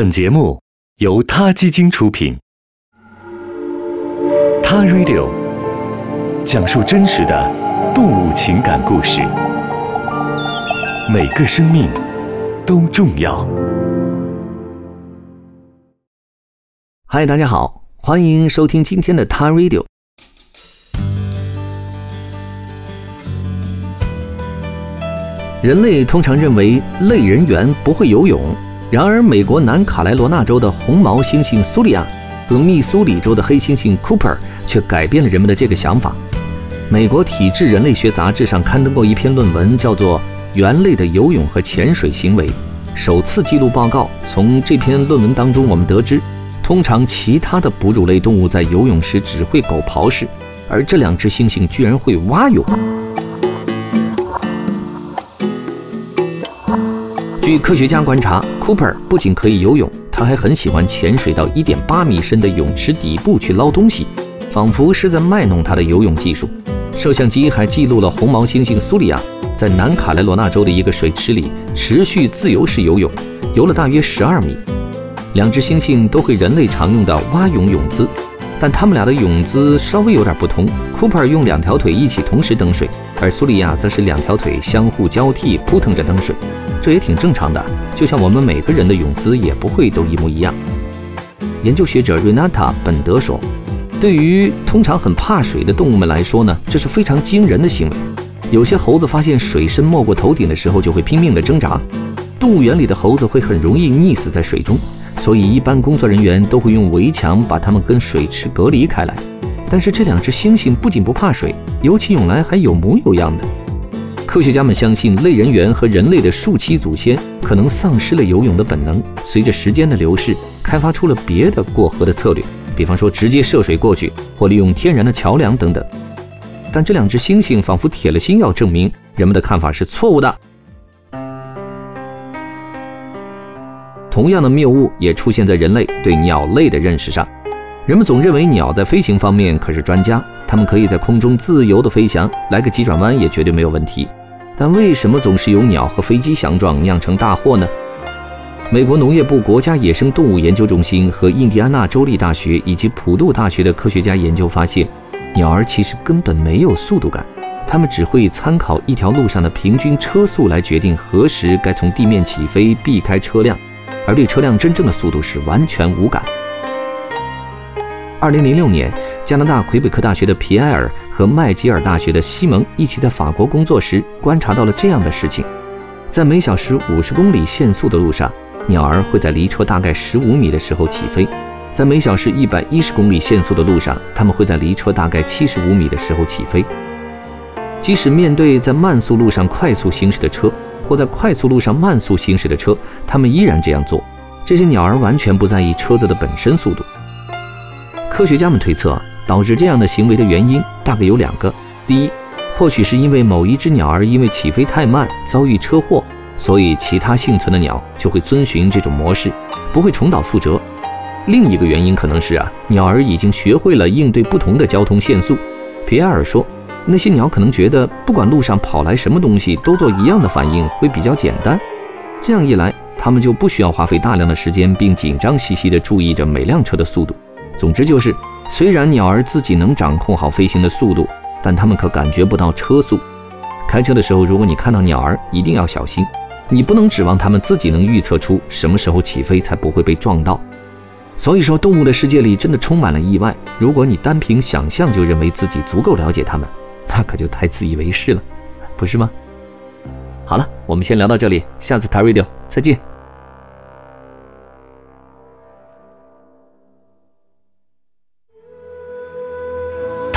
本节目由他基金出品，《他 Radio》讲述真实的动物情感故事，每个生命都重要。嗨，大家好，欢迎收听今天的《他 Radio》。人类通常认为类人猿不会游泳。然而，美国南卡罗纳州的红毛猩猩苏利亚和密苏里州的黑猩猩 Cooper 却改变了人们的这个想法。美国体质人类学杂志上刊登过一篇论文，叫做《猿类的游泳和潜水行为》，首次记录报告。从这篇论文当中，我们得知，通常其他的哺乳类动物在游泳时只会狗刨式，而这两只猩猩居然会蛙泳。据科学家观察，Cooper 不仅可以游泳，他还很喜欢潜水到1.8米深的泳池底部去捞东西，仿佛是在卖弄他的游泳技术。摄像机还记录了红毛猩猩苏里亚在南卡罗来纳州的一个水池里持续自由式游泳，游了大约12米。两只猩猩都会人类常用的蛙泳泳姿，但它们俩的泳姿稍微有点不同。Cooper 用两条腿一起同时蹬水，而苏里亚则是两条腿相互交替扑腾着蹬水。这也挺正常的，就像我们每个人的泳姿也不会都一模一样。研究学者瑞娜塔·本德说：“对于通常很怕水的动物们来说呢，这是非常惊人的行为。有些猴子发现水深没过头顶的时候，就会拼命地挣扎。动物园里的猴子会很容易溺死在水中，所以一般工作人员都会用围墙把它们跟水池隔离开来。但是这两只猩猩不仅不怕水，游起泳来还有模有样的。”科学家们相信，类人猿和人类的数期祖先可能丧失了游泳的本能，随着时间的流逝，开发出了别的过河的策略，比方说直接涉水过去，或利用天然的桥梁等等。但这两只猩猩仿佛铁了心要证明人们的看法是错误的。同样的谬误也出现在人类对鸟类的认识上，人们总认为鸟在飞行方面可是专家，它们可以在空中自由地飞翔，来个急转弯也绝对没有问题。但为什么总是有鸟和飞机相撞，酿成大祸呢？美国农业部国家野生动物研究中心和印第安纳州立大学以及普渡大学的科学家研究发现，鸟儿其实根本没有速度感，它们只会参考一条路上的平均车速来决定何时该从地面起飞，避开车辆，而对车辆真正的速度是完全无感。二零零六年，加拿大魁北克大学的皮埃尔和麦吉尔大学的西蒙一起在法国工作时，观察到了这样的事情：在每小时五十公里限速的路上，鸟儿会在离车大概十五米的时候起飞；在每小时一百一十公里限速的路上，它们会在离车大概七十五米的时候起飞。即使面对在慢速路上快速行驶的车，或在快速路上慢速行驶的车，它们依然这样做。这些鸟儿完全不在意车子的本身速度。科学家们推测，导致这样的行为的原因大概有两个：第一，或许是因为某一只鸟儿因为起飞太慢遭遇车祸，所以其他幸存的鸟就会遵循这种模式，不会重蹈覆辙；另一个原因可能是啊，鸟儿已经学会了应对不同的交通限速。皮埃尔说，那些鸟可能觉得，不管路上跑来什么东西，都做一样的反应会比较简单。这样一来，它们就不需要花费大量的时间，并紧张兮兮地注意着每辆车的速度。总之就是，虽然鸟儿自己能掌控好飞行的速度，但它们可感觉不到车速。开车的时候，如果你看到鸟儿，一定要小心。你不能指望它们自己能预测出什么时候起飞才不会被撞到。所以说，动物的世界里真的充满了意外。如果你单凭想象就认为自己足够了解它们，那可就太自以为是了，不是吗？好了，我们先聊到这里，下次谈 radio 再见。